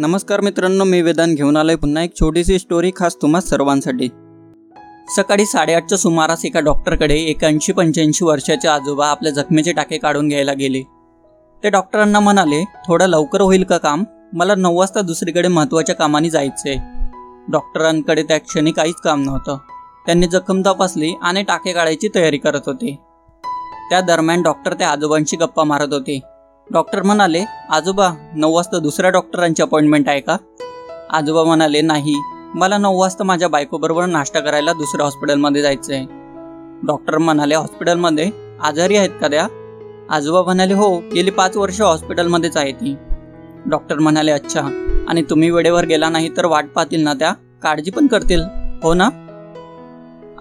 नमस्कार मित्रांनो मी वेदांत घेऊन आलोय पुन्हा एक छोटीशी स्टोरी खास तुम्हा सर्वांसाठी. सकाळी साडेआठच्या सुमारास एका डॉक्टरकडे एक ऐंशी पंच्याऐंशी वर्षाचे आजोबा आपल्या जखमेचे टाके काढून घ्यायला गेले. ते डॉक्टरांना म्हणाले थोडं लवकर होईल का काम? मला नऊ वाजता दुसरीकडे महत्त्वाच्या कामाने जायचं आहे डॉक्टरांकडे त्या क्षणी काहीच काम नव्हतं. त्यांनी जखम तपासली आणि टाके काढायची तयारी करत होते. त्या दरम्यान डॉक्टर त्या आजोबांशी गप्पा मारत होते. डॉक्टर म्हणाले आजोबा नऊ वाजता दुसऱ्या डॉक्टरांची अपॉइंटमेंट आहे का? आजोबा म्हणाले नाही. मला नऊ वाजता माझ्या बायकोबरोबर नाश्ता करायला दुसऱ्या हॉस्पिटलमध्ये जायचं आहे डॉक्टर म्हणाले हॉस्पिटलमध्ये? आजारी आहेत का त्या? आजोबा म्हणाले हो गेली पाच वर्ष हॉस्पिटलमध्येच आहे ती. डॉक्टर म्हणाले अच्छा. आणि तुम्ही वेळेवर गेला नाही तर वाट पाहतील ना त्या? काळजी पण करतील. हो ना?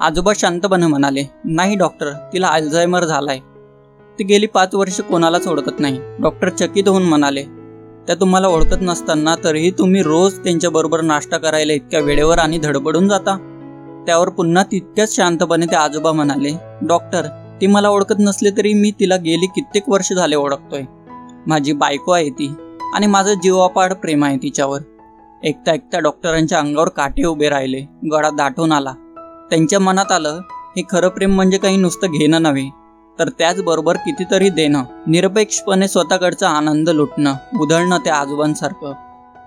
आजोबा शांतपणे म्हणाले नाही डॉक्टर. तिला अल्झायमर झालाय. ती गेली पाच वर्ष कोणालाच ओळखत नाही. डॉक्टर चकित होऊन म्हणाले त्या तुम्हाला ओळखत नसताना तरीही तुम्ही रोज त्यांच्याबरोबर नाश्ता करायला इतक्या वेळेवर आणि धडपडून जाता? त्यावर पुन्हा तितक्याच शांतपणे ते आजोबा म्हणाले डॉक्टर ती मला ओळखत नसली तरी मी तिला गेली कित्येक वर्ष झाले ओळखतोय. माझी बायको आहे ती आणि माझं जीवापाड प्रेम आहे तिच्यावर. एकता एकता डॉक्टरांच्या अंगावर काटे उभे राहिले गळा दाटून आला. त्यांच्या मनात आलं हे खरं प्रेम म्हणजे काही नुसतं घेणं नव्हे. तर त्याचबरोबर कितीतरी देणं. निरपेक्षपणे स्वतःकडचा आनंद लुटणं उधळणं त्या आजोबांसारखं.